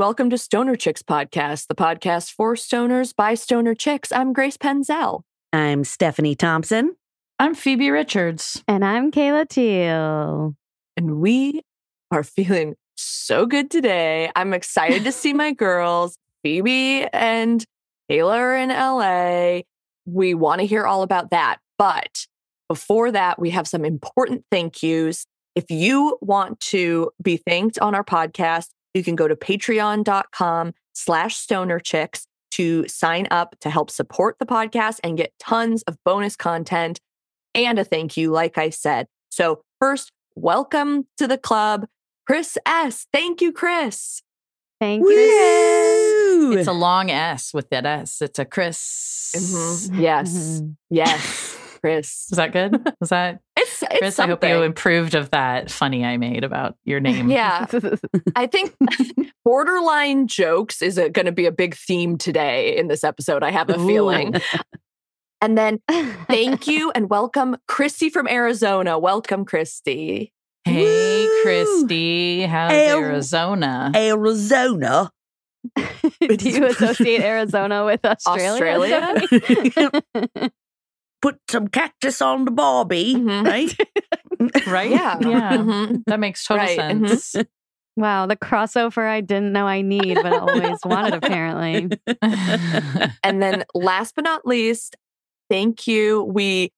Hello and welcome to Stoner Chicks Podcast, the podcast for stoners by stoner chicks. I'm Grace Penzell. I'm Stephani Thompson. I'm Phoebe Richards. And I'm Kayla Teel. And we are feeling so good today. I'm excited to see my girls, Phoebe and Kayla are in LA. We want to hear all about that. But before that, we have some important thank yous. If you want to be thanked on our podcast, you can go to patreon.com slash stoner chicks to sign up to help support the podcast and get tons of bonus content and a thank you, like I said. So, first, welcome to the club, Chris S. Thank you, Chris. Thank you. It's a long S with that S. It's a Chris. Mm-hmm. Yes. Mm-hmm. Yes. Chris. Was that good? Was that? It's, it's Chris, something. I hope you improved of that funny I made about your name. Yeah. I think borderline jokes is going to be a big theme today in this episode. I have a feeling. and then thank you and welcome Christy from Arizona. Welcome, Christy. Hey, Woo! Christy. How's oh, Arizona? Arizona. Do you associate Arizona with Australia? Australia? Put some cactus on the Barbie, mm-hmm. right? right? Yeah. Yeah. Mm-hmm. That makes total right. sense. Mm-hmm. Wow, the crossover I didn't know I need, but I always wanted, apparently. and then last but not least, thank you. We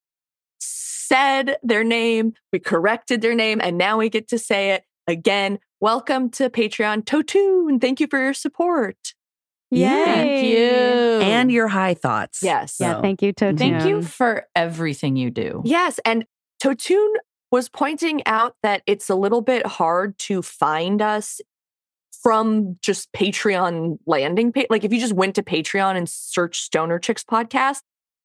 said their name, we corrected their name, and now we get to say it again. Welcome to Patreon Totu, and thank you for your support. Yay. Thank you. And your high thoughts. Yes. Yeah, thank you, Totun. Mm-hmm. Thank you for everything you do. Yes. And Totune was pointing out that it's a little bit hard to find us from just Patreon landing page. Like if you just went to Patreon and searched Stoner Chicks podcast,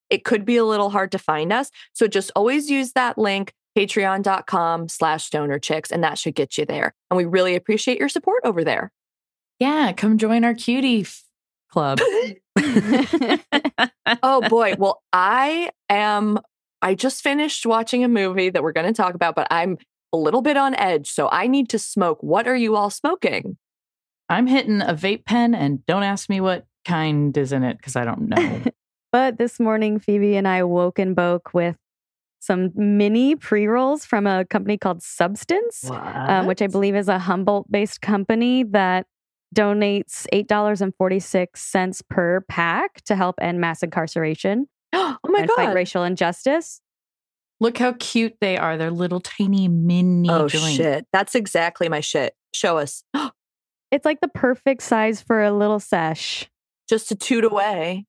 it could be a little hard to find us. So just always use that link patreon.com slash stoner chicks and that should get you there and we really appreciate your support over there yeah come join our cutie f- club. Oh boy. Well i am i just finished watching a movie that we're going to talk about but i'm a little bit on edge so i need to smoke. What are you all smoking? I'm hitting a vape pen and don't ask me what kind is in it because i don't know. But this morning phoebe and i woke and woke with some mini pre rolls from a company called Substance, um, which I believe is a Humboldt based company that donates $8.46 per pack to help end mass incarceration. oh my and God. fight racial injustice. Look how cute they are. They're little tiny mini oh joints. shit that's exactly my shit show us it's like the perfect size for a little sesh just a toot away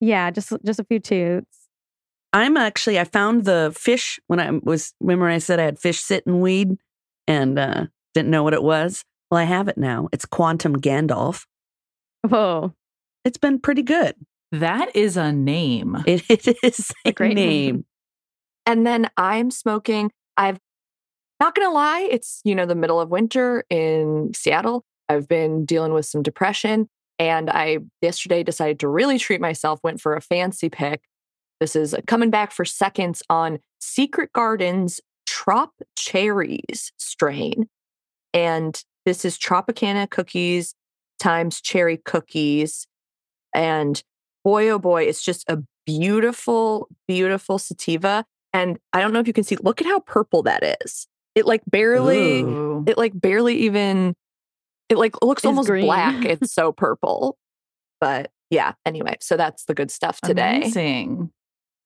yeah just just a few toots I'm actually I found the fish when I was remember I said I had fish sitting weed and uh didn't know what it was. Well, I have it now. It's Quantum Gandalf. Whoa. It's been pretty good. That is a name. It, it is a, a great name. name. And then I'm smoking. I've not gonna lie, it's you know the middle of winter in Seattle. I've been dealing with some depression, and I yesterday decided to really treat myself. Went for a fancy pick this is coming back for seconds on Secret Garden's Trop Cherries strain. And this is Tropicana cookies times cherry cookies. And boy, oh boy, it's just a beautiful, beautiful sativa. And I don't know if you can see, look at how purple that is. It like barely, Ooh. it like barely even, it like looks it's almost green. black. It's so purple. But yeah, anyway, so that's the good stuff today. Amazing.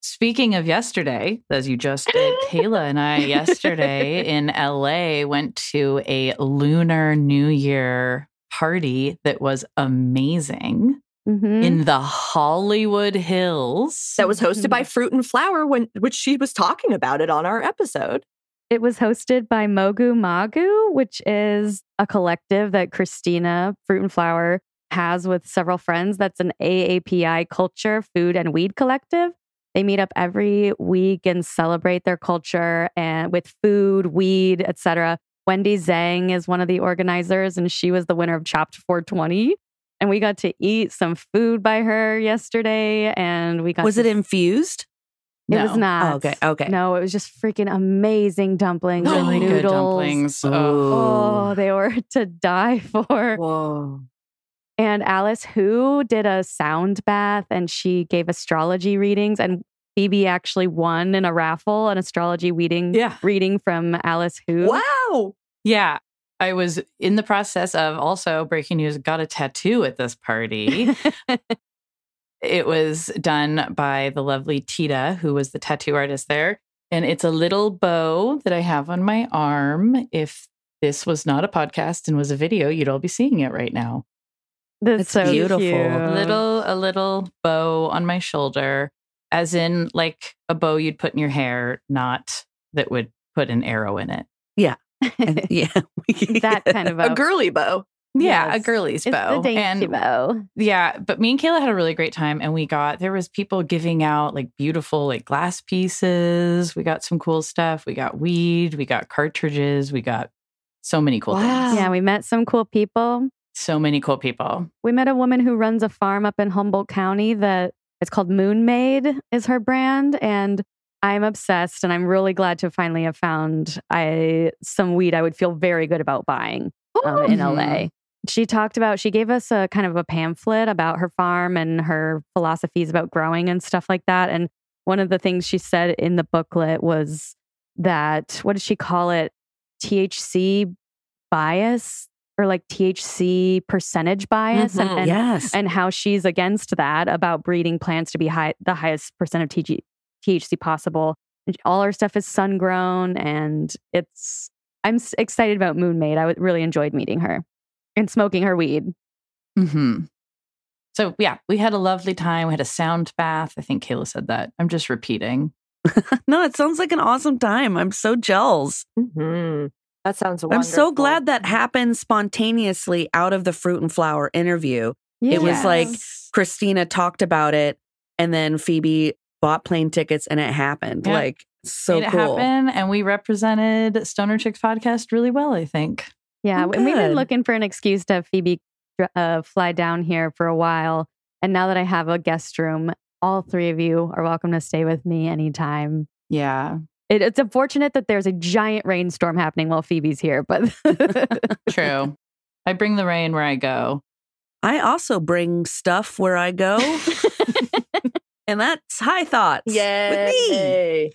Speaking of yesterday, as you just did, Kayla and I yesterday in LA went to a Lunar New Year party that was amazing mm-hmm. in the Hollywood Hills. That was hosted by Fruit and Flower, when which she was talking about it on our episode. It was hosted by Mogu Magu, which is a collective that Christina Fruit and Flower has with several friends. That's an AAPI culture, food, and weed collective. They meet up every week and celebrate their culture and with food, weed, etc. Wendy Zhang is one of the organizers, and she was the winner of Chopped 420. And we got to eat some food by her yesterday, and we got was to... it infused? It was oh, not. Oh, okay. Okay. No, it was just freaking amazing dumplings Really and good noodles. dumplings. Oh. Oh, they were to die for. Whoa. And Alice Who did a sound bath and she gave astrology readings. And Phoebe actually won in a raffle an astrology reading, Yeah. reading from Alice Who. Wow. Yeah. I was in the process of also breaking news, got a tattoo at this party. it was done by the lovely Tita, who was the tattoo artist there. And it's a little bow that I have on my arm. If this was not a podcast and was a video, you'd all be seeing it right now. That's It's so beautiful. cute. A little, a little bow on my shoulder, as in like a bow you'd put in your hair, not that would put an arrow in it. And- yeah. that kind of A a, girly bow. Yeah, a girly's it's bow. the dainty and bow. Yeah, but me and Kayla had a really great time and we got there was people giving out like beautiful like glass pieces. We got some cool stuff. We got weed, we got cartridges, we got so many cool Wow. things. Yeah, we met some cool people. So many cool people. We met a woman who runs a farm up in Humboldt County that it's called Moon Maid is her brand and I'm obsessed and I'm really glad to finally have found I some weed I would feel very good about buying um, in. LA. She talked about she gave us a kind of a pamphlet about her farm and her philosophies about growing and stuff like that and one of the things she said in the booklet was that what did she call it THC bias or like THC percentage bias and, Mhm. and yes. and how she's against that about breeding plants to be high, the highest percent of TG, THC possible. And All our stuff is sun grown, and it's. I'm excited about Moon Maid. I w- really enjoyed meeting her and smoking her weed. Mm-hmm. So yeah, we had a lovely time. We had a sound bath. I think Kayla said that. I'm just repeating. no, it sounds like an awesome time. I'm so jealous. hmm That sounds wonderful. I'm so glad that happened spontaneously out of the fruit and flower interview. It was like Christina talked about it, and then Phoebe bought plane tickets, and it happened. Yeah. Like so Made it cool. happen, and we represented Stoner Chicks podcast really well. I think. Yeah, Oh, and we've been looking for an excuse to have Phoebe uh, fly down here for a while. And now that I have a guest room, all three of you are welcome to stay with me anytime. Yeah, It, it's unfortunate that there's a giant rainstorm happening while Phoebe's here, but true. I bring the rain where I go. I also bring stuff where I go, and that's high thoughts with me. Yay.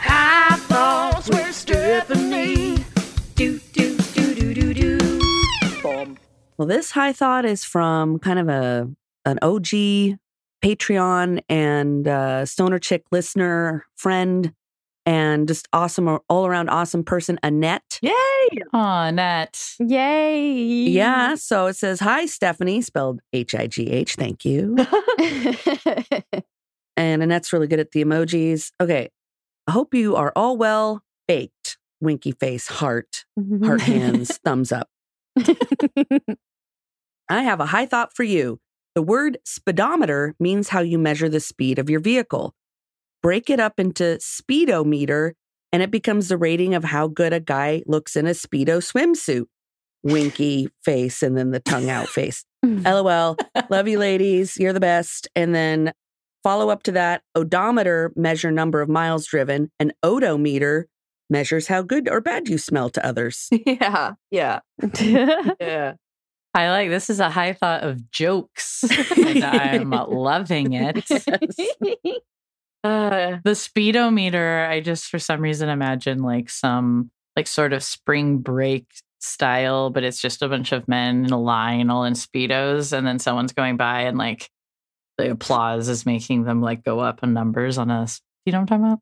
High thoughts with Stephani. Do, do, do, do, do, do. Well, this high thought is from kind of a an OG Patreon and uh, Stoner Chick listener friend, and just awesome, all around awesome person, Annette. Yay. Aw, Annette. yay. Yeah. So it says, Hi, Stephani, spelled H I G H. Thank you. and Annette's really good at the emojis. Okay. I hope you are all well baked. Winky face, heart, heart hands, thumbs up. I have a high thought for you. The word speedometer means how you measure the speed of your vehicle. Break it up into speedometer, and it becomes the rating of how good a guy looks in a Speedo swimsuit. Winky face, and then the tongue out face. LOL. Love you, ladies. You're the best. And then follow up to that odometer measure number of miles driven, and odometer measures how good or bad you smell to others. yeah. Yeah. Yeah. I like this is a high thought of jokes, and I'm loving it. Uh, The speedometer, I just for some reason imagine like some like sort of spring break style, but it's just a bunch of men in a line all in speedos, and then someone's going by and like the applause is making them like go up in numbers on a. You know what I'm talking about?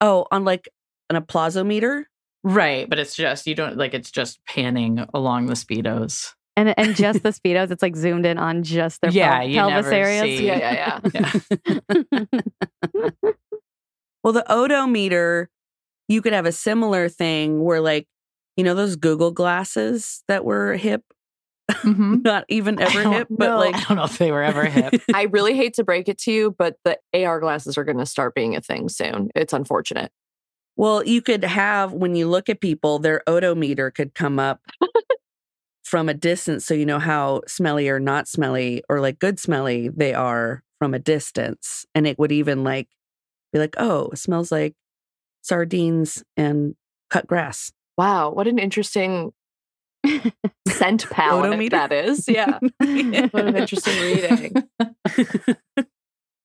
Oh, on like an applausometer? Right, but it's just you don't like it's just panning along the speedos. And and just the speedos, it's like zoomed in on just their Yeah, pel- you pelvis never areas. see- yeah. Yeah. Yeah. Well, the odometer, you could have a similar thing where, like, you know, those Google glasses that were hip, Mhm. not even ever hip, but know. like, I don't know if they were ever hip. I really hate to break it to you, but the AR glasses are going to start being a thing soon. It's unfortunate. well, you could have when you look at people, their odometer could come up from a distance so you know how smelly or not smelly or like good smelly they are from a distance. And it would even like be like, oh, it smells like sardines and cut grass. Wow, what an interesting scent palette that is. Yeah. what an interesting reading.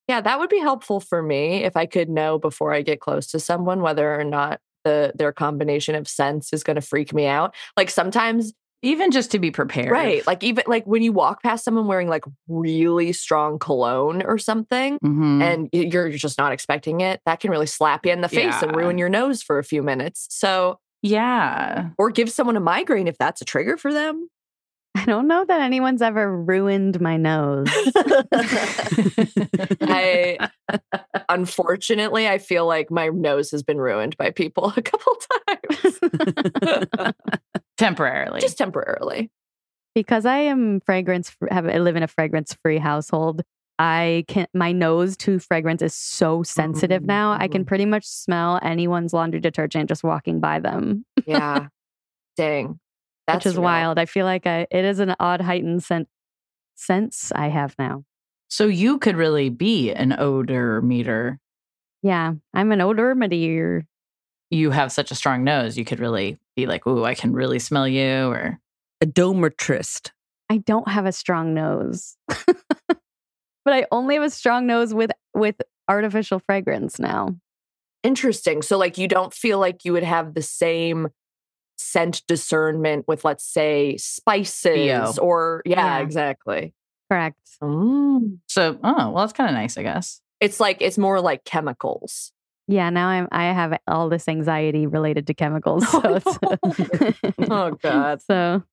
Yeah, that would be helpful for me if I could know before I get close to someone whether or not the their combination of scents is going to freak me out. Like sometimes Even just to be prepared. right, like even like when you walk past someone wearing like really strong cologne or something Mhm. and you're just not expecting it, that can really slap you in the face and ruin your nose for a few minutes. So, yeah. or give someone a migraine if that's a trigger for them. I don't know that anyone's ever ruined my nose. I unfortunately I feel like my nose has been ruined by people a couple times. Temporarily. Just temporarily. because I am fragrance have I live in a fragrance free household. I can my nose to fragrance is so sensitive now. I can Mhm. pretty much smell anyone's laundry detergent just walking by them, Yeah. Dang. That's which is real. wild. I feel like I it is an odd heightened scent sense I have now. so you could really be an odor meter. Yeah, I'm an odor meter. You have such a strong nose. You could really be like, ooh, I can really smell you. Or A dometrist. I don't have a strong nose. but I only have a strong nose with with artificial fragrance now. Interesting. So like you don't feel like you would have the same scent discernment with let's say spices Bio. or yeah, Yeah. exactly. Correct. Mm. so, oh, well, that's kind of nice, I guess. It's like it's more like chemicals. Yeah, now I'm I have all this anxiety related to chemicals. So Oh, it's Oh, God. So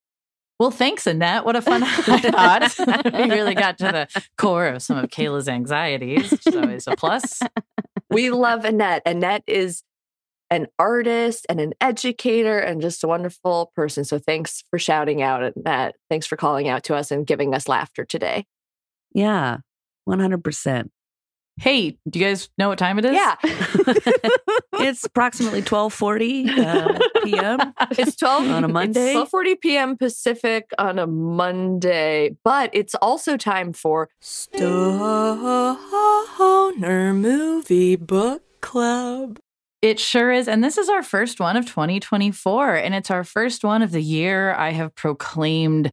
Well, thanks, Annette. What a fun thought. we really got to the core of some of Kayla's anxieties, which is always a plus. we love Annette. Annette is an artist and an educator and just a wonderful person. So thanks for shouting out Annette. Thanks for calling out to us and giving us laughter today. Yeah, 100%. Hey, do you guys know what time it is? Yeah. it's approximately 1240 uh, p.m. It's 12 On a Monday? 12:40 p.m. Pacific on a Monday, but it's also time for Stoner Movie Book Club. It sure is. And this is our first one of 2024. And it's our first one of the year I have proclaimed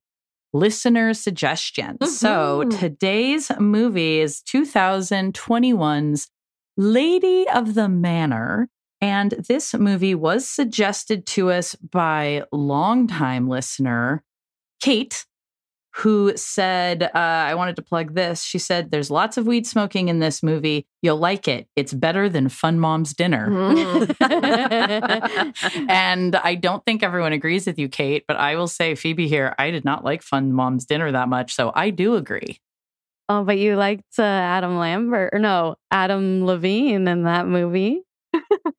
listener suggestions. So Mhm. today's movie is 2021's Lady of the Manor. And this movie was suggested to us by longtime listener Kate, who said, uh, I wanted to plug this. She said, There's lots of weed smoking in this movie. You'll like it. It's better than Fun Mom's Dinner. and I don't think everyone agrees with you, Kate, but I will say, Phoebe here, I did not like Fun Mom's Dinner that much. So I do agree. Oh, but you liked uh, Adam Lambert or no, Adam Levine in that movie.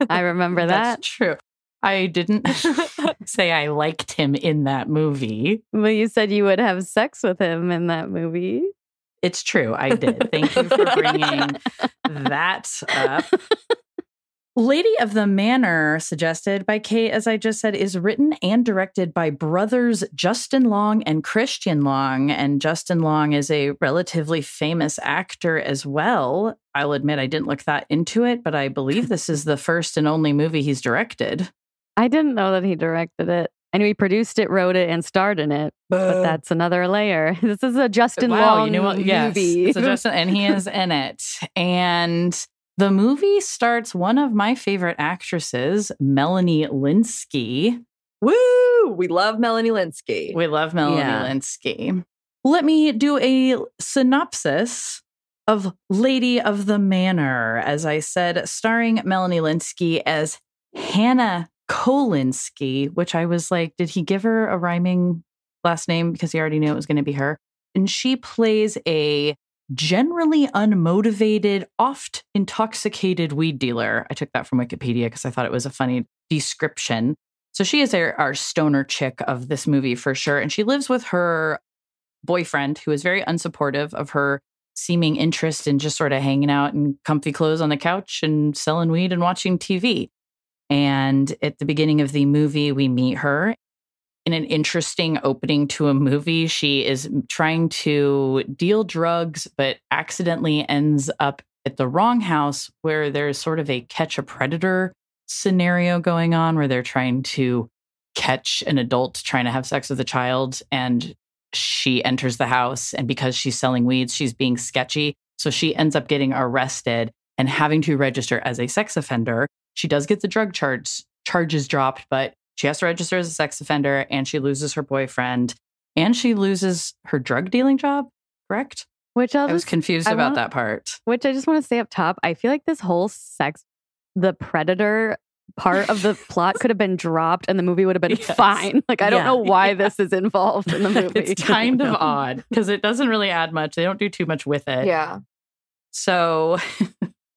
I remember that. That's true. I didn't say I liked him in that movie. But you said you would have sex with him in that movie. It's true. I did. Thank you for bringing that up. Lady of the Manor, suggested by Kate, as I just said, is written and directed by brothers Justin Long and Christian Long. And Justin Long is a relatively famous actor as well. I'll admit I didn't look that into it, but I believe this is the first and only movie he's directed. I didn't know that he directed it. I knew he produced it, wrote it, and starred in it. But that's another layer. This is a Justin wow, Long you know what? Yes, movie. it's a Justin, and he is in it. And the movie starts one of my favorite actresses, Melanie Lynskey. Woo! We love Melanie Lynskey. We love Melanie Yeah. Lynskey. Let me do a synopsis of Lady of the Manor, as I said, starring Melanie Lynskey as Hannah Kolinsky, which I was like, did he give her a rhyming last name because he already knew it was going to be her? And she plays a generally unmotivated, oft intoxicated weed dealer. I took that from Wikipedia because I thought it was a funny description. So she is our, our stoner chick of this movie for sure. And she lives with her boyfriend, who is very unsupportive of her seeming interest in just sort of hanging out in comfy clothes on the couch and selling weed and watching TV. And at the beginning of the movie, we meet her. in an interesting opening to a movie. She is trying to deal drugs, but accidentally ends up at the wrong house where there's sort of a catch a predator scenario going on where they're trying to catch an adult trying to have sex with a child. And she enters the house. And because she's selling weeds, she's being sketchy. So she ends up getting arrested and having to register as a sex offender. She does get the drug charge, charges dropped, but she has to register as a sex offender and she loses her boyfriend and she loses her drug dealing job, correct? Which I'll I was just, confused I about wanna- that part. which I just want to say up top, I feel like this whole sex, the predator part of the plot could have been dropped and the movie would have been Yes. fine. Like, I don't know why Yeah. this is involved in the movie. it's kind of odd because it doesn't really add much. They don't do too much with it. Yeah. So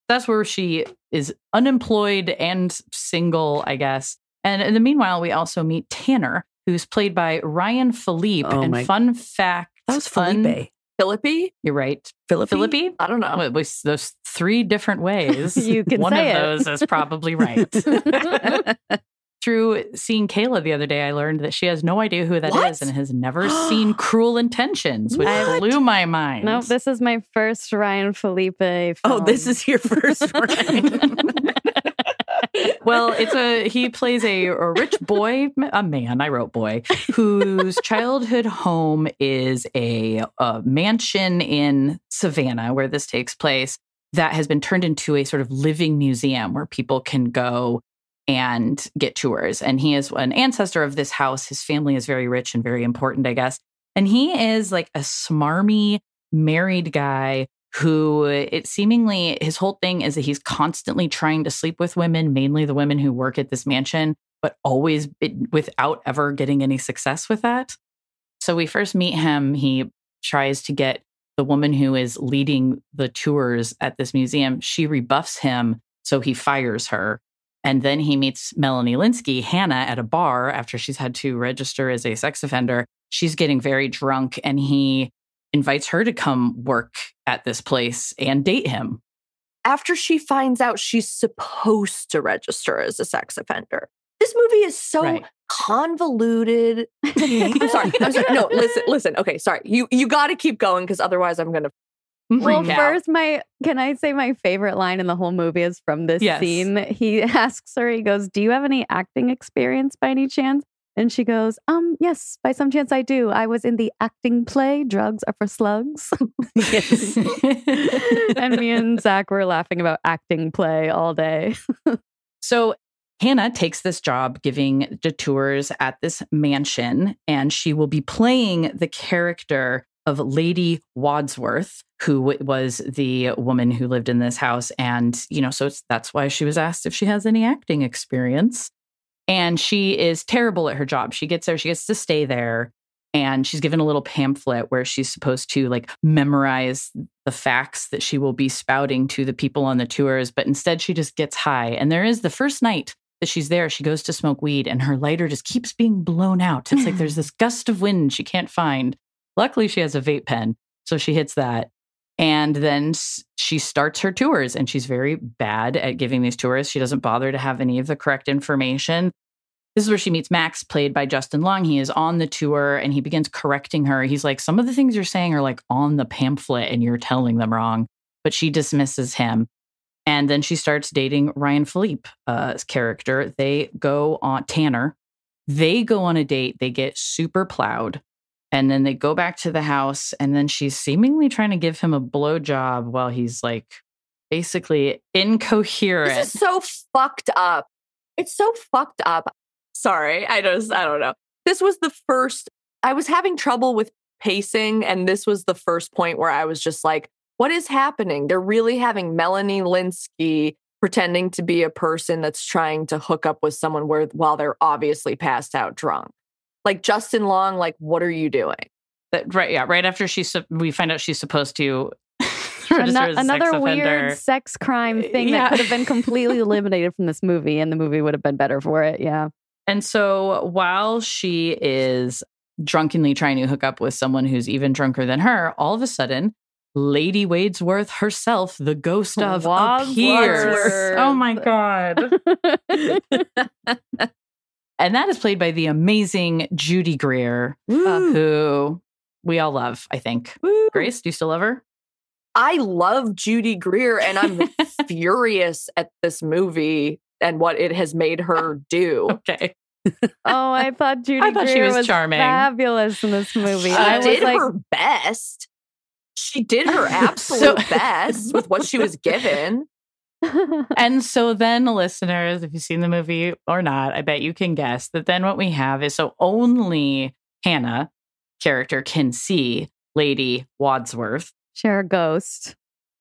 that's where she is unemployed and single, I guess. And in the meanwhile, we also meet Tanner, who's played by Ryan Philippe. Oh and my- fun fact, That was fun- Felipe. Philippi? You're right. Philippi? Philippi? I don't know. Well, those three different ways. You can One of it. those is probably right. Through seeing Kayla the other day, I learned that she has no idea who that is What? and has never seen Cruel Intentions, which What? blew my mind. No, this is my first Ryan Felipe oh, film. Oh, this is your first Ryan. well, it's a he plays a, a rich boy, a man. I wrote boy, whose childhood home is a, a mansion in Savannah, where this takes place. That has been turned into a sort of living museum where people can go and get tours. And he is an ancestor of this house. His family is very rich and very important, I guess. And he is like a smarmy married guy who it seemingly his whole thing is that he's constantly trying to sleep with women, mainly the women who work at this mansion, but always it, without ever getting any success with that. So we first meet him. He tries to get the woman who is leading the tours at this museum. She rebuffs him, so he fires her. And then he meets Melanie Lynskey, Hannah, at a bar after she's had to register as a sex offender. She's getting very drunk, and he invites her to come work at this place and date him. After she finds out she's supposed to register as a sex offender. This movie is so Right. convoluted. I'm sorry. I'm sorry. No, listen, listen. Okay, sorry. You you got to keep going because otherwise I'm gonna. Well, out. first, my can I say my favorite line in the whole movie is from this Yes. scene. He asks her, he goes, "Do you have any acting experience by any chance?" And she goes, "Um, yes, by some chance I do. I was in the acting play. Drugs are for slugs." yes. and me and Zach were laughing about acting play all day. So Hannah takes this job giving the tours at this mansion, and she will be playing the character of Lady Wadsworth, who was the woman who lived in this house. And, you know, so it's, that's why she was asked if she has any acting experience. And she is terrible at her job. She gets there, she gets to stay there, and she's given a little pamphlet where she's supposed to like memorize the facts that she will be spouting to the people on the tours, but instead she just gets high. And there is the first night that she's there, she goes to smoke weed and her lighter just keeps being blown out. It's like there's this gust of wind she can't find. Luckily, she has a vape pen, so she hits that. And then she starts her tours, and she's very bad at giving these tours. She doesn't bother to have any of the correct information. This is where she meets Max, played by Justin Long. He is on the tour and he begins correcting her. He's like, Some of the things you're saying are like on the pamphlet and you're telling them wrong. But she dismisses him. And then she starts dating Ryan Philippe, uh, character. They go on Tanner. They go on a date. They get super plowed. And then they go back to the house. And then she's seemingly trying to give him a blowjob while he's like basically incoherent. This is so fucked up. It's so fucked up. Sorry, I just I don't know. This was the first. I was having trouble with pacing, and this was the first point where I was just like, "What is happening?" They're really having Melanie Lynskey pretending to be a person that's trying to hook up with someone where while they're obviously passed out drunk. Like Justin Long, like, what are you doing? That- right, yeah, right after she's sup- we find out she's supposed to Ano- register as a sex another offender. weird sex crime uh, thing Yeah. that could have been completely eliminated from this movie, and the movie would have been better for it. Yeah. And so while she is drunkenly trying to hook up with someone who's even drunker than her, all of a sudden, Lady Wadesworth herself, the ghost of, Wadsworth. appears. Oh my God. And that is played by the amazing Judy Greer, uh, Woo. who we all love, I think. Woo. Grace, do you still love her? I love Judy Greer and I'm furious at this movie and what it has made her do. Okay. Oh, I thought Judy I thought she Greer was charming. fabulous in this movie. She I was did like, her best. She did her absolute So- best with what she was given. And so then, listeners, if you've seen the movie or not, I bet you can guess that then what we have is so only Hannah character can see Lady Wadsworth, share a ghost.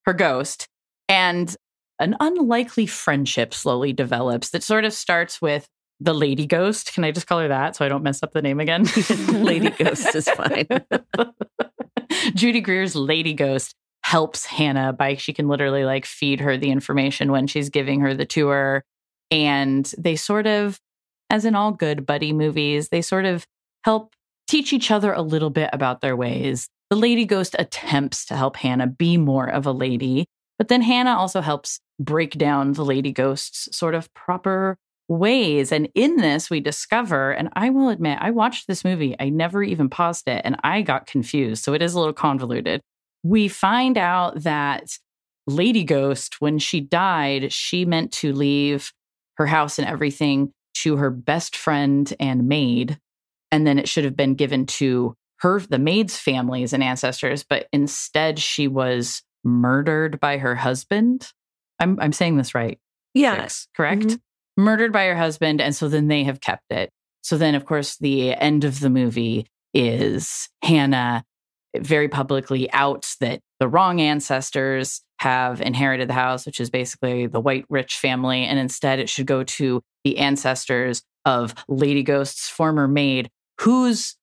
her ghost, and an unlikely friendship slowly develops that sort of starts with the lady ghost. Can I just call her that so I don't mess up the name again? Lady Ghost is fine. Judy Greer's lady ghost helps Hannah by she can literally like feed her the information when she's giving her the tour. And they sort of, as in all good buddy movies, they sort of help teach each other a little bit about their ways. The lady ghost attempts to help Hannah be more of a lady, but then Hannah also helps break down the lady ghost's sort of proper ways. And in this, we discover, and I will admit, I watched this movie, I never even paused it, and I got confused. So it is a little convoluted. We find out that Lady Ghost, when she died, she meant to leave her house and everything to her best friend and maid. And then it should have been given to her, the maid's families and ancestors, but instead she was murdered by her husband. I'm, I'm saying this right. Yeah. Six, correct? Mhm. Murdered by her husband. And so then they have kept it. So then, of course, the end of the movie is Hannah very publicly outs that the wrong ancestors have inherited the house, which is basically the white rich family. And instead, it should go to the ancestors of Lady Ghost's former maid, whose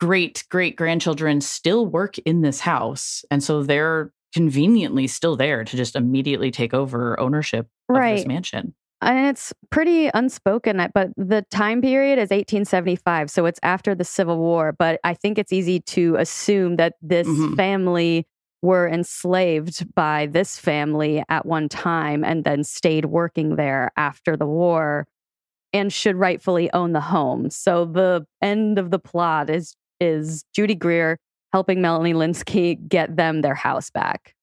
great great grandchildren still work in this house. And so they're conveniently still there to just immediately take over ownership of this mansion. And it's pretty unspoken, uh, but the time period is 1875. So it's after the Civil War. But I think it's easy to assume that this Mhm. family were enslaved by this family at one time and then stayed working there after the war and should rightfully own the home. So the end of the plot is is Judy Greer helping Melanie Lynskey get them their house back.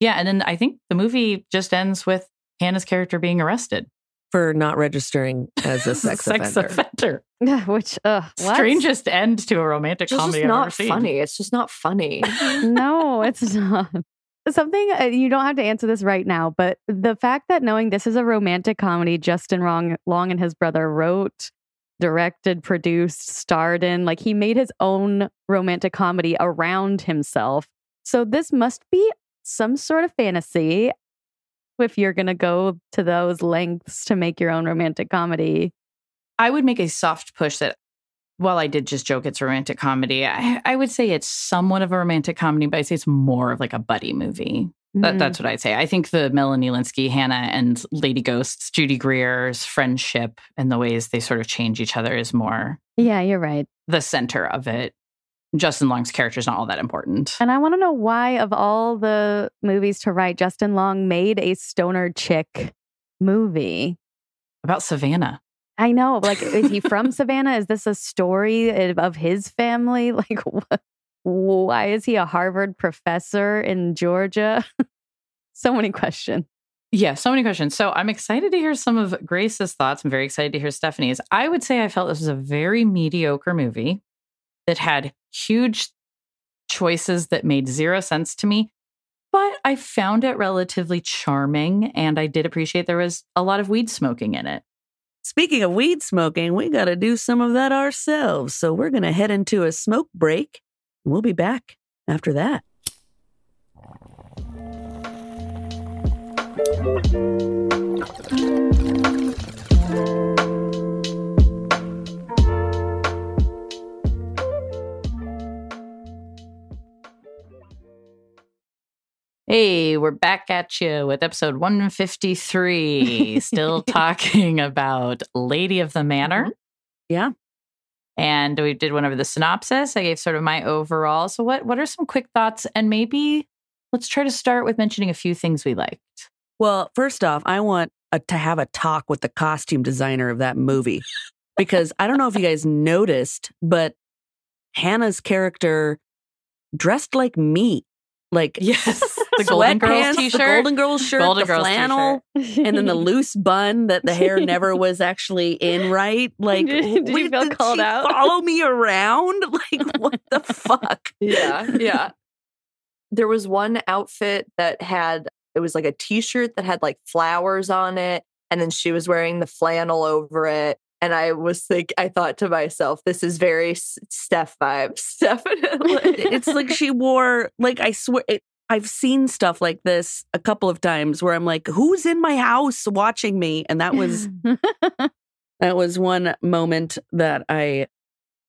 Yeah, and then I think the movie just ends with Hannah's character being arrested. For not registering as a sex, offender. offender. Which uh what? Strangest end to a romantic It's just comedy I've ever not seen. funny. It's just not funny. no, it's not. Something uh, you don't have to answer this right now, but the fact that knowing this is a romantic comedy, Justin Long, Long and his brother wrote, directed, produced, starred in, like he made his own romantic comedy around himself. So this must be some sort of fantasy if you're going to go to those lengths to make your own romantic comedy. I would make a soft push that while I did just joke it's a romantic comedy, I, I would say it's somewhat of a romantic comedy, but I'd say it's more of like a buddy movie. That, Mhm. that's what I'd say. I think the Melanie Lynskey, Hannah, and Lady Ghosts, Judy Greer's friendship and the ways they sort of change each other is more Yeah, you're right. the center of it. Justin Long's character is not all that important. And I want to know why, of all the movies to write, Justin Long made a stoner chick movie. About Savannah. I know. Like, is he from Savannah? Is this a story of- of his family? Like, what, why is he a Harvard professor in Georgia? so many questions. Yeah, so many questions. So I'm excited to hear some of Grace's thoughts. I'm very excited to hear Stephani's. I would say I felt this was a very mediocre movie that had huge choices that made zero sense to me, but I found it relatively charming and I did appreciate there was a lot of weed smoking in it. Speaking of weed smoking, we got to do some of that ourselves. So we're going to head into a smoke break. and We'll be back after that. Hey, we're back at you with episode 153, still talking about Lady of the Manor. Mm-hmm. Yeah. and we did one over the synopsis. I gave sort of my overall. So what what are some quick thoughts and maybe let's try to start with mentioning a few things we liked. Well, first off, I want a, to have a talk with the costume designer of that movie. because I don't know if you guys noticed, but Hannah's character dressed like me. Like Yes. The Golden Girls t-shirt. the Golden Girls shirt, Golden the Girls flannel, and then the loose bun that the hair never was actually in right. Like, Did- did you feel called out? Follow me around? Like, what the fuck? Yeah, yeah. There was one outfit that had it was like a t-shirt that had like flowers on it and then she was wearing the flannel over it and I was like I thought to myself this is very S- Steph vibes definitely. It's like she wore like I swear. It, I've seen stuff like this a couple of times where I'm like, "Who's in my house watching me?" And that was that was one moment that I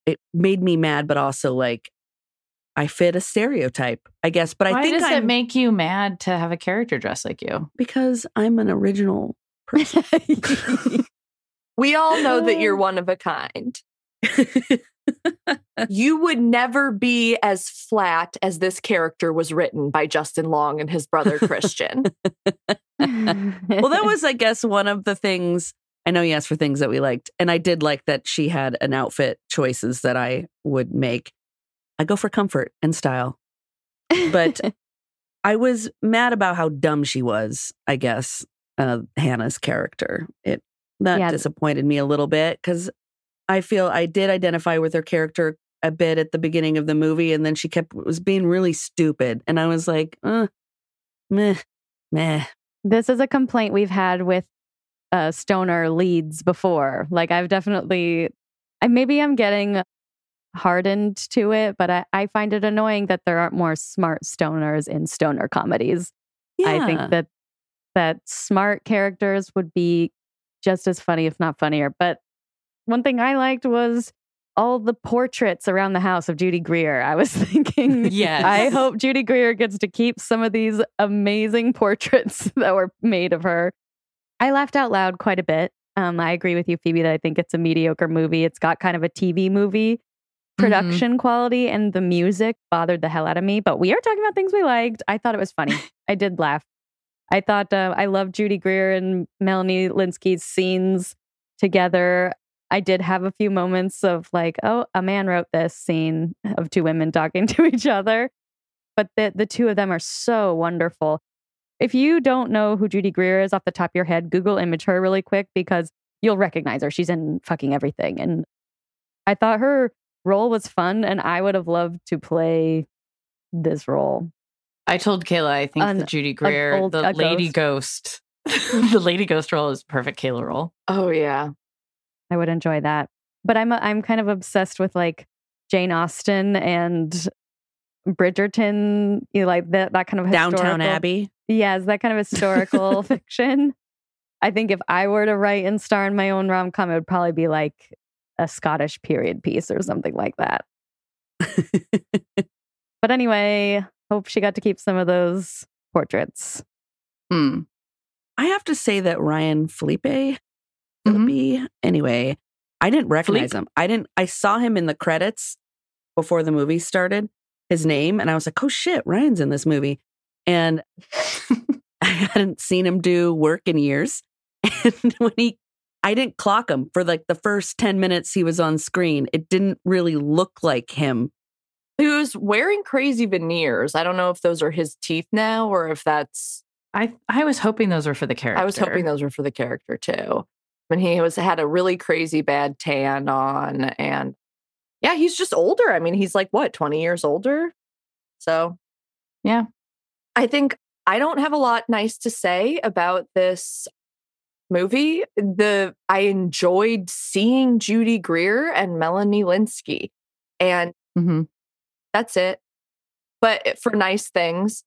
it made me mad, but also like I fit a stereotype, I guess. But I Why think does I'm it make you mad to have a character dress like you? because I'm an original person. we all know that you're one of a kind. You would never be as flat as this character was written by Justin Long and his brother Christian. well, that was, I guess, one of the things. I know you asked for things that we liked, and I did like that she had an outfit choices that I would make. I go for comfort and style, but I was mad about how dumb she was. I guess uh, Hannah's character it that Yeah. disappointed me a little bit because I feel I did identify with her character a bit at the beginning of the movie, and then she kept was being really stupid, and I was like, uh, meh, meh. This is a complaint we've had with uh, stoner leads before. Like I've definitely, I maybe I'm getting hardened to it, but I, I find it annoying that there aren't more smart stoners in stoner comedies. I think that that smart characters would be just as funny, if not funnier. But one thing I liked was all the portraits around the house of Judy Greer. I was thinking, Yes. I hope Judy Greer gets to keep some of these amazing portraits that were made of her. I laughed out loud quite a bit. Um, I agree with you, Phoebe, that I think it's a mediocre movie. It's got kind of a TV movie production quality, and the music bothered the hell out of me. But we are talking about things we liked. I thought it was funny. I did laugh. I thought uh, I love Judy Greer and Melanie Lynskey's scenes together. I did have a few moments of like, oh, a man wrote this scene of two women talking to each other. But the, the two of them are so wonderful. If you don't know who Judy Greer is off the top of your head, Google image her really quick because you'll recognize her. She's in fucking everything. And I thought her role was fun, and I would have loved to play this role. I told Kayla I think An- the Judy Greer, old- the Lady Ghost, the Lady Ghost role is perfect Kayla role. oh yeah. I would enjoy that. But I'm i I'm kind of obsessed with like Jane Austen and Bridgerton, you know, like that that kind of Downton historical- Abbey. Yes, that kind of historical fiction. I think if I were to write and star in my own rom com, it would probably be like a Scottish period piece or something like that. But anyway, hope she got to keep some of those portraits. Hmm. I have to say that Ryan Felipe, Mhm. Felipe, anyway, I didn't recognize Philippe? him. I didn't. I saw him in the credits before the movie started. His name, and I was like, "Oh shit, Ryan's in this movie." And I hadn't seen him do work in years. And when he, I didn't clock him for like the first ten minutes he was on screen. It didn't really look like him. He was wearing crazy veneers. I don't know if those are his teeth now or if that's I I was hoping those were for the character. I was hoping those were for the character too. When he was had a really crazy bad tan on and yeah, he's just older. I mean, he's like what, 20 years older? So, Yeah. I think I don't have a lot nice to say about this movie. The I enjoyed seeing Judy Greer and Melanie Lynskey. And Mhm. That's it. But for nice things.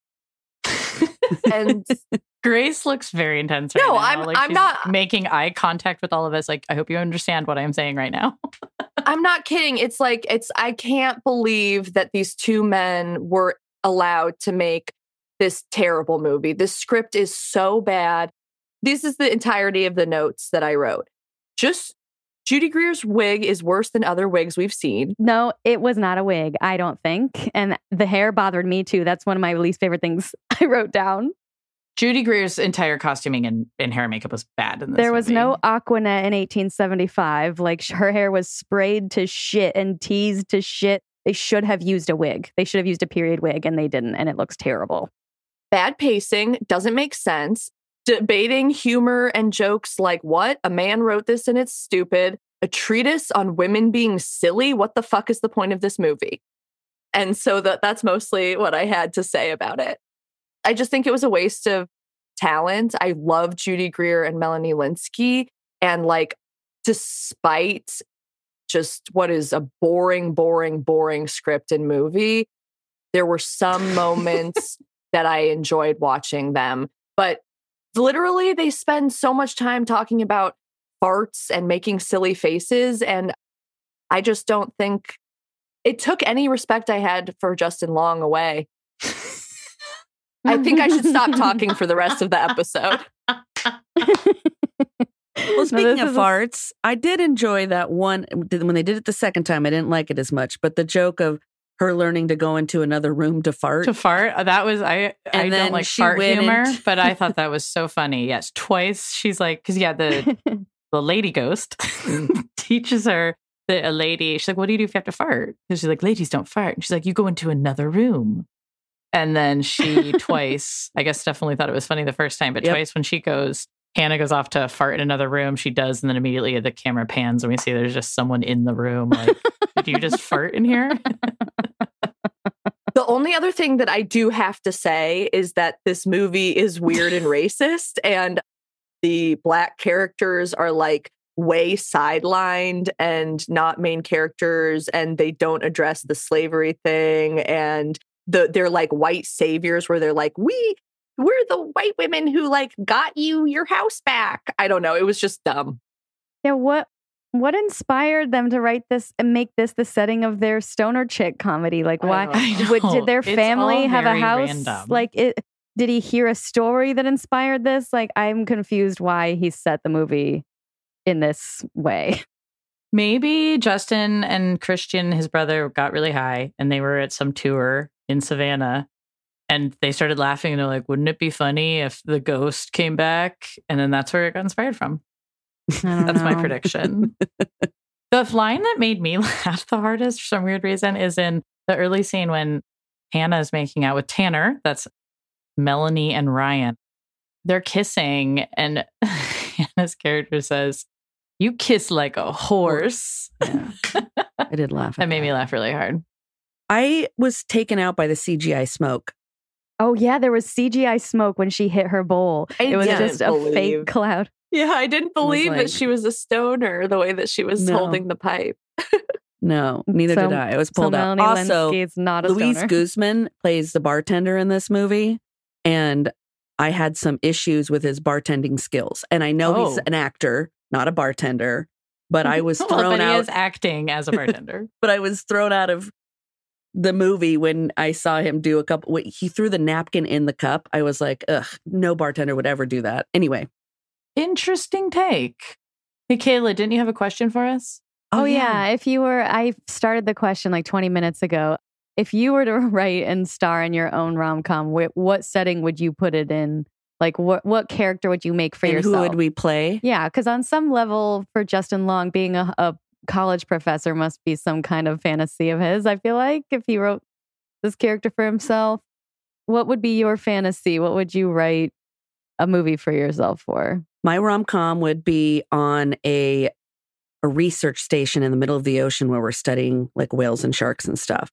And Grace looks very intense. No, now. I'm- Like I'm not- making eye contact with all of us. Like, I hope you understand what I'm saying right now. I'm not kidding. It's like it's I can't believe that these two men were allowed to make this terrible movie. This script is so bad. This is the entirety of the notes that I wrote. Just Judy Greer's wig is worse than other wigs we've seen. No, it was not a wig, I don't think. And the hair bothered me too. That's one of my least favorite things I wrote down. Judy Greer's entire costuming and, and hair and makeup was bad in this. There was movie. no Aqua Net in 1875. Like sh- her hair was sprayed to shit and teased to shit. They should have used a wig. They should have used a period wig and they didn't. And it looks terrible. Bad pacing doesn't make sense. Debating humor and jokes like what? A man wrote this and it's stupid. A treatise on women being silly. What the fuck is the point of this movie? And so that that's mostly what I had to say about it. I just think it was a waste of talent. I love Judy Greer and Melanie Lynskey. And like, despite just what is a boring, boring, boring script and movie, there were some moments that I enjoyed watching them. But literally, they spend so much time talking about farts and making silly faces. And I just don't think it took any respect I had for Justin Long away. I think I should stop talking for the rest of the episode. Well, speaking this of farts, I did enjoy that one when they did it the second time. I didn't like it as much, but the joke of her learning to go into another room to fart. to fart. uh, That was I. I And then don't like fart humor, into- but I thought that was so funny. Yes, twice she's like, because yeah, the the lady ghost teaches her that a lady. She's like, "What do you do if you have to fart?" Because she's like, "Ladies don't fart." And she's like, "You go into another room." And then she twice, I guess, definitely thought it was funny the first time, but Yep. twice when she goes, Hannah goes off to fart in another room. She does, and then immediately the camera pans and we see there's just someone in the room. Like, did you just fart in here? The only other thing that I do have to say is that this movie is weird and racist, and the black characters are like way sidelined and not main characters, and they don't address the slavery thing. And the they're like white saviors where they're like, we we're the white women who like got you your house back. I don't know. It was just dumb. yeah, what what inspired them to write this and make this the setting of their stoner chick comedy? Like I why would, did their family have a house random. like it did he hear a story that inspired this? Like I'm confused why he set the movie in this way. Maybe Justin and Christian, his brother, got really high and they were at some tour in Savannah and they started laughing and they're like, wouldn't it be funny if the ghost came back? And then that's where it got inspired from. That's my prediction. the line that made me laugh the hardest for some weird reason is in the early scene when Hannah is making out with Tanner. That's Melanie and Ryan. They're kissing, and Hannah's character says, You kiss like a horse. Yeah. I did laugh. That at made me laugh really hard. I was taken out by the CGI smoke. Oh yeah, there was CGI smoke when she hit her bowl. I it was just a believe. fake cloud. Yeah, I didn't believe like- that she was a stoner the way that she was No. holding the pipe. No, neither So- did I. It was So pulled out. Melanie Also, Lynskey is not a Luis stoner. Guzman plays the bartender in this movie, and I had some issues with his bartending skills. And I know he's Oh. an actor, not a bartender, but I was Well, thrown he out. is acting as a bartender. but I was thrown out of the movie when I saw him do a couple. wait, He threw the napkin in the cup. I was like, ugh, no bartender would ever do that. Anyway. Interesting take. Hey, Kayla, didn't you have a question for us? Oh, yeah. If you were, I started the question like 20 minutes ago. If you were to write and star in your own rom com, wh- what setting would you put it in? Like, what what character would you make for and yourself? who would we play? Yeah, because on some level, for Justin Long, being a, a college professor must be some kind of fantasy of his. I feel like if he wrote this character for himself, what would be your fantasy? What would you write a movie for yourself for? My rom com would be on a a research station in the middle of the ocean where we're studying like whales and sharks and stuff.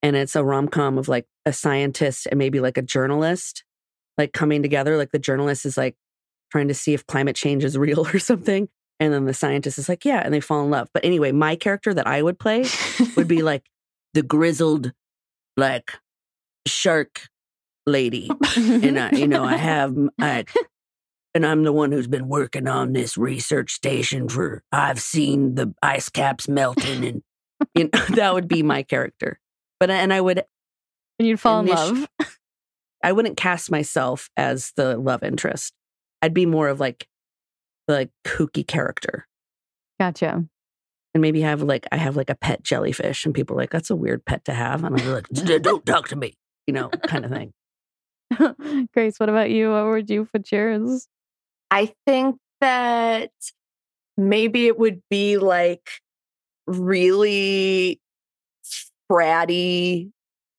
And it's a rom com of like a scientist and maybe like a journalist like coming together. Like the journalist is like trying to see if climate change is real or something. And then the scientist is like, yeah, and they fall in love. But anyway, my character that I would play would be like the grizzled, like shark lady. And I, you know, I have, I, and I'm the one who's been working on this research station for, I've seen the ice caps melting and, you know, that would be my character. But, uh, and I would, And you'd fall in love. I wouldn't cast myself as the love interest. I'd be more of like, the like kooky character. Gotcha. and maybe have like I have like a pet jellyfish, and people are like that's a weird pet to have, and I'm like, don't talk to me, you know, kind of thing. Grace, what about you? What would you put yours? I think that maybe it would be like really fratty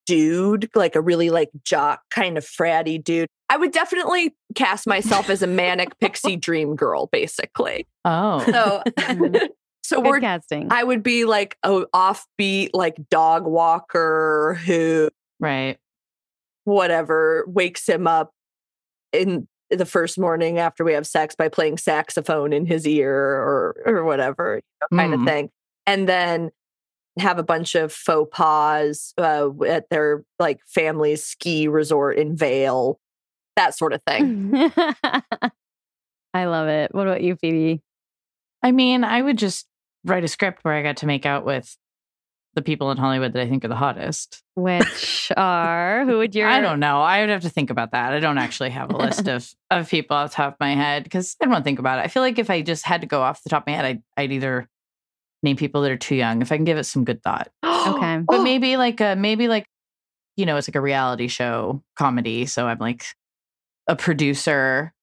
dude, like a really like jock kind of fratty dude. I would definitely cast myself as a manic pixie dream girl, basically. Oh. So, so Good we're casting. I would be like a offbeat like dog walker who right. whatever wakes him up in the first morning after we have sex by playing saxophone in his ear or or whatever you know, kind Mm. of thing and then have a bunch of faux pas uh, at their like family's ski resort in Vail that sort of thing I love it. What about you, Phoebe? I mean, I would just write a script where I got to make out with the people in Hollywood that I think are the hottest. Which are who would you? I don't know. I would have to think about that. I don't actually have a list of, of people off the top of my head because I don't want to think about it. I feel like if I just had to go off the top of my head, I'd, I'd either name people that are too young if I can give it some good thought. Okay. But maybe like a, maybe like, you know, it's like a reality show comedy. So I'm like a producer.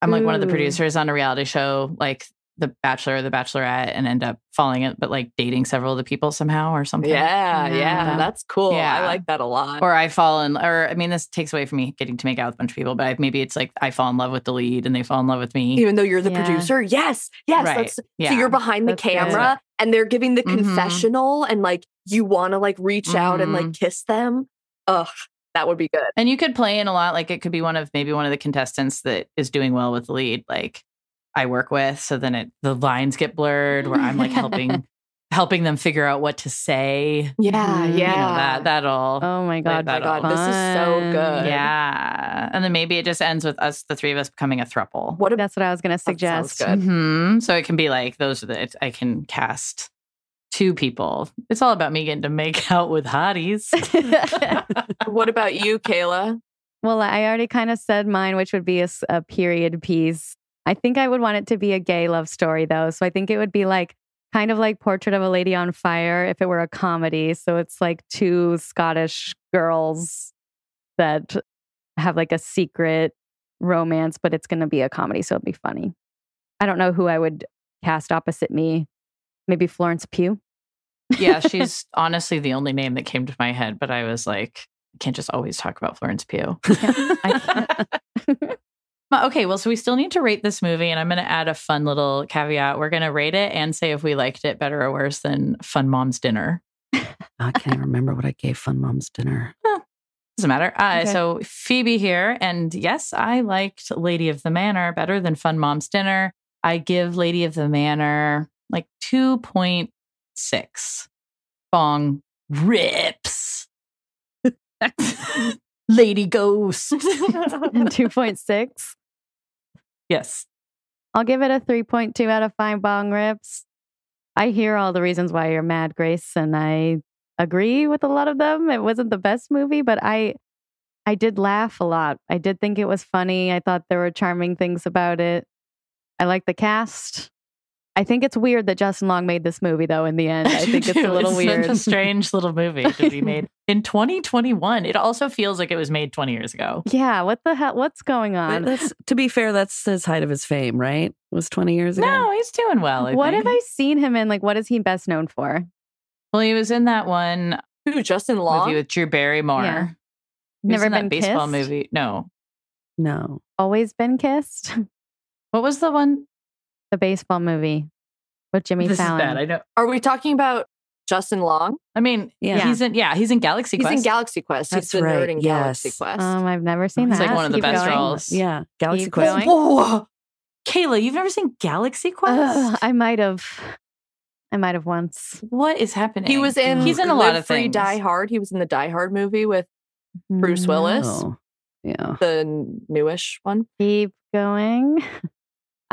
I'm like one of the producers on a reality show, like The Bachelor or The Bachelorette, and end up falling in, but like dating several of the people somehow or something. yeah, yeah Yeah. that's cool Yeah. I like that a lot Or I fall in, or I mean, this takes away from me getting to make out with a bunch of people, but I, maybe it's like I fall in love with the lead and they fall in love with me. even though you're the Yeah. producer yes yes Right. so you're behind the That's good. camera and they're giving the Mhm. confessional and like you want to like reach out and like kiss them ugh that would be good And you could play in a lot. Like it could be one of maybe one of the contestants that is doing well with the lead, like I work with. So then it the lines get blurred where I'm like helping helping them figure out what to say. yeah Mhm. You know, yeah that that'll Oh my god. that my God, this is so good. yeah. And then maybe it just ends with us, the three of us becoming a throuple. what a That's what I was gonna sounds suggest. good. hmm So it can be like those are the it- I can cast two people. It's all about me getting to make out with hotties. what about you kayla Well, I already kind of said mine, which would be a period piece. I think I would want it to be a gay love story, though. So I think it would be like kind of like Portrait of a Lady on Fire if it were a comedy. So it's like two Scottish girls that have like a secret romance, but it's going to be a comedy. So it'd be funny. I don't know who I would cast opposite me. Maybe Florence Pugh. yeah, she's honestly the only name that came to my head, but I was like, I can't just always talk about Florence Pugh. I Well, Okay, well, so we still need to rate this movie, and I'm going to add a fun little caveat. We're going to rate it and say if we liked it better or worse than Fun Mom's Dinner. I can't remember what I gave Fun Mom's dinner. Doesn't matter. Uh, Okay. So Phoebe here, and yes, I liked Lady of the Manor better than Fun Mom's Dinner. I give Lady of the Manor like two point six. Bong rips. Lady Ghost. 2.6. yes. I'll give it a 3.2 out of 5 bong rips. I hear all the reasons why you're mad, Grace, and I agree with a lot of them. It wasn't the best movie, but I I did laugh a lot. I did think it was funny. I thought there were charming things about it. I like the cast. I think it's weird that Justin Long made this movie though in the end. I think it's a little It's weird. Such a strange little movie to be made in 2021. It also feels like it was made 20 years ago. yeah, what the hell what's going on? that's to be fair, that's his height of his fame, right? It was 20 years ago. No, he's doing well. I what think. have I seen him in? Like what is he best known for? Well, he was in that one Who, Justin Long? movie with Drew Barrymore. Yeah. Never in been that baseball kissed? movie. No. No. Always been kissed? What was the one? The baseball movie with Jimmy this Fallon. is bad. I know. Are we talking about Justin Long? I mean, Yeah. he's in. Yeah, he's in Galaxy Quest. He's Quest. in Galaxy Quest. That's He's the right, nerd in yes. Galaxy Quest. Um, I've never seen He's that. It's like one of the Keep best going. roles. Yeah. Galaxy Keep Quest. going. Whoa, Kayla, you've never seen Galaxy Quest? Ugh, I might have. I might have once. what is happening? he was in. He's in a lot of Free, things. Die Hard. He was in the Die Hard movie with Bruce Willis, Oh, yeah. the newish one. Keep going.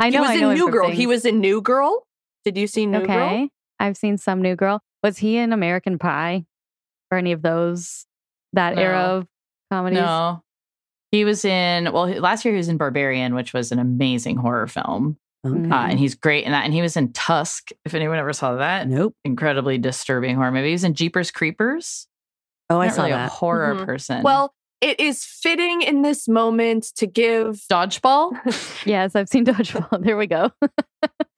I know. he was I know in New from Girl. He was in New Girl. Did you see New okay. Girl? Okay, I've seen some New Girl. Was he in American Pie or any of those that era of comedies? No. He was in, well, last year he was in Barbarian, which was an amazing horror film. Okay. Uh, and he's great in that. And he was in Tusk, if anyone ever saw that. nope. Incredibly disturbing horror movie. He was in Jeepers Creepers. Oh, I Not saw really a that. horror Mhm. person. Well, it is fitting in this moment to give Dodgeball? yes, I've seen Dodgeball. There we go.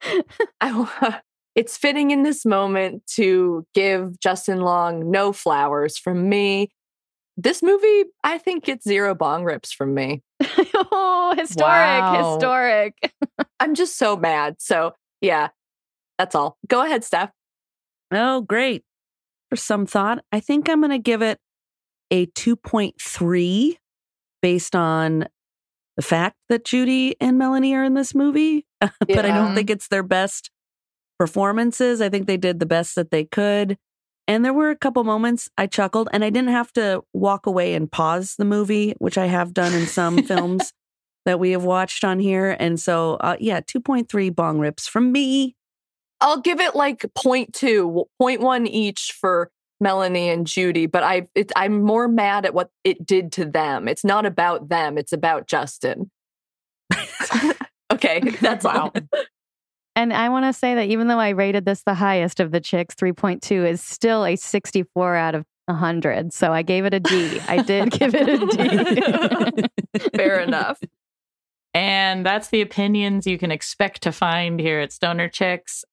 I, it's fitting in this moment to give Justin Long no flowers from me. This movie, I think, gets zero bong rips from me. oh, historic, Wow. historic. I'm just so mad. So, yeah, that's all. Go ahead, Steph. Oh, great. For some thought, I think I'm going to give it a 2.3 based on the fact that Judy and Melanie are in this movie. but I don't think it's their best performances. I think they did the best that they could. And there were a couple moments I chuckled, and I didn't have to walk away and pause the movie, which I have done in some films that we have watched on here. And so, uh, yeah, 2.3 bong rips from me. I'll give it like 0.2, 0.1 each for Melanie and Judy, but I it, I'm more mad at what it did to them. It's not about them, it's about Justin. okay, that's Wow. all. And I want to say that even though I rated this the highest of the chicks, 3.2 is still a 64 out of 100. So I gave it a D. I did give it a D. Fair enough. And that's the opinions you can expect to find here at Stoner Chicks.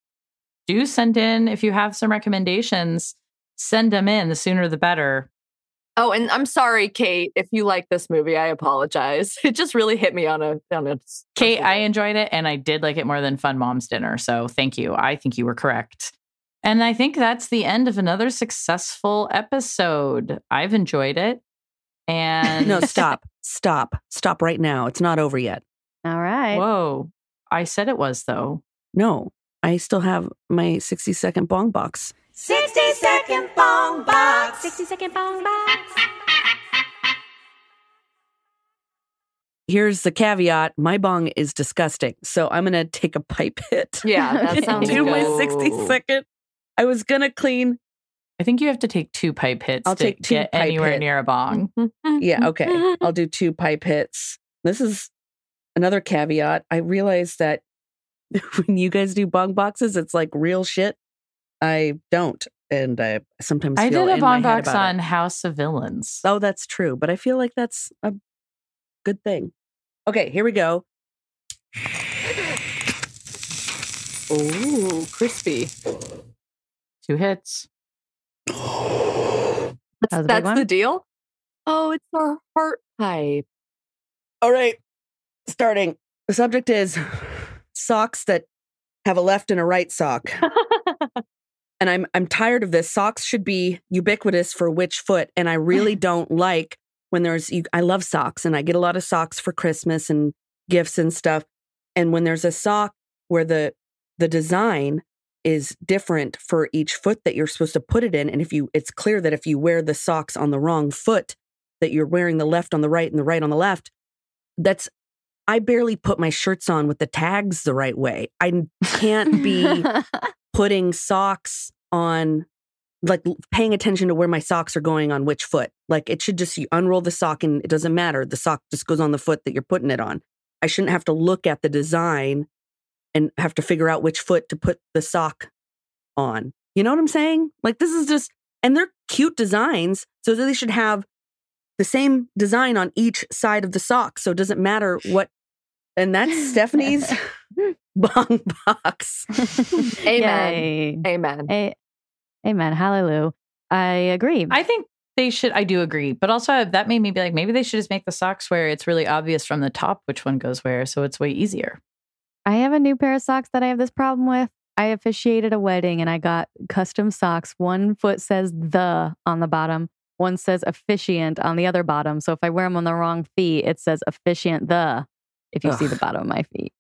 Do send in if you have some recommendations. Send them in. The sooner the better. Oh, and I'm sorry, Kate, if you like this movie, I apologize. It just really hit me on a on a Kate, I enjoyed it and I did like it more than Fun Mom's Dinner. So thank you. I think you were correct. And I think that's the end of another successful episode. I've enjoyed it. And No, stop, stop, stop right now. It's not over yet. All right. Whoa. I said it was though. No, I still have my 60 second bong box. 60 second bong box. 60 second bong box. Here's the caveat my bong is disgusting. So I'm going to take a pipe hit. Yeah, that and sounds do my 60 second. I was going to clean. I think you have to take two pipe hits I'll to take two get pipe anywhere hits. near a bong. Yeah, okay. I'll do two pipe hits. This is another caveat. I realize that when you guys do bong boxes, it's like real shit. I don't. And I sometimes I did a bong box about it. on House of Villains. Oh, that's true. But I feel like that's a good thing. Okay, here we go. Ooh, crispy. Two hits. That's, That was a big that's the deal. Oh, it's our heart pipe. All right, starting. The subject is socks that have a left and a right sock. and I'm I'm tired of this. Socks should be ubiquitous for which foot, and I really don't like when there's. You, I love socks, and I get a lot of socks for Christmas and gifts and stuff. And when there's a sock where the the design is different for each foot that you're supposed to put it in, and if you, it's clear that if you wear the socks on the wrong foot, that you're wearing the left on the right and the right on the left. That's I barely put my shirts on with the tags the right way. I can't be putting socks on like paying attention to where my socks are going on which foot. Like it should just you unroll the sock and it doesn't matter. The sock just goes on the foot that you're putting it on. I shouldn't have to look at the design and have to figure out which foot to put the sock on. You know what I'm saying? Like this is just and they're cute designs, so they should have the same design on each side of the sock. So it doesn't matter what and that's Stephani's bong box. Amen. Yay. Amen. A- Amen. Hallelujah. I agree. I think they should. I do agree, but also that made me be like, maybe they should just make the socks where it's really obvious from the top which one goes where, so it's way easier. I have a new pair of socks that I have this problem with. I officiated a wedding and I got custom socks. One foot says the on the bottom, one says officiant on the other bottom. So if I wear them on the wrong feet, it says officiant the if you see the bottom of my feet.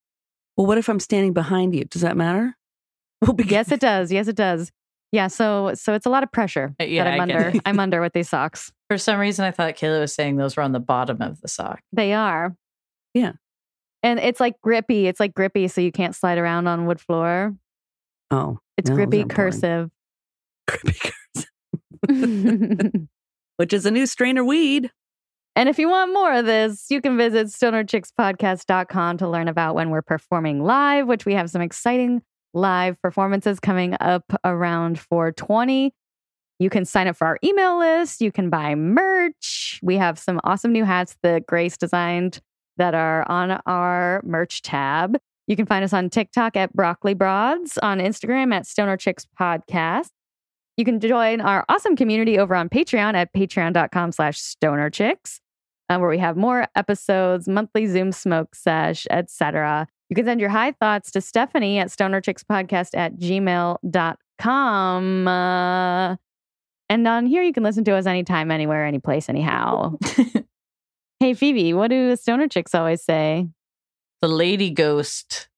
Well, what if I'm standing behind you? Does that matter? Well, because Yes, it does. Yes, it does. Yeah, so so it's a lot of pressure Uh, yeah, that I'm I under. I'm under with these socks. For some reason, I thought Kayla was saying those were on the bottom of the sock. They are. Yeah. And it's like grippy. It's like grippy, so you can't slide around on wood floor. oh, It's No, grippy are boring. cursive. creepy curse, and which is a new strain of weed. If you want more of this, you can visit stonerchickspodcast.com to learn about when we're performing live, which we have some exciting live performances coming up around 420. You can sign up for our email list. You can buy merch. We have some awesome new hats that Grace designed that are on our merch tab. You can find us on TikTok at Broccoli Broads, on Instagram at Stoner Chicks Podcast. You can join our awesome community over on Patreon at patreon.com slash stoner chicks, uh, where we have more episodes, monthly Zoom smoke sesh, etc. You can send your high thoughts to Stephani at stonerchickspodcast at gmail.com. Uh, and on here, you can listen to us anytime, anywhere, any place, anyhow. hey, Phoebe, what do stoner chicks always say? The lady ghost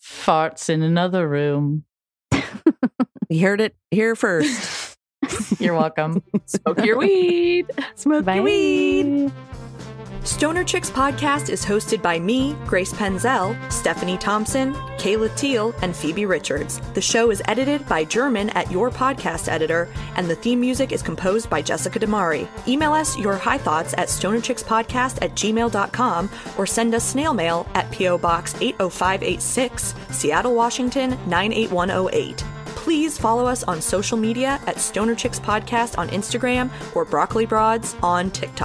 farts in another room. You heard it here first. You're welcome. Smoke your weed. Smoke Bye. your weed. Stoner Chicks podcast is hosted by me, Grace Penzell, Stephani Thompson, Kayla Teel, and Phoebe Richards. The show is edited by German at Your Podcast Editor, and the theme music is composed by Jessica DiMari. Email us your high thoughts at stonerchickspodcast at gmail.com or send us snail mail at P.O. Box 80586, Seattle, Washington 98108. Please follow us on social media at Stoner Chicks Podcast on Instagram or Broccoli Broads on TikTok.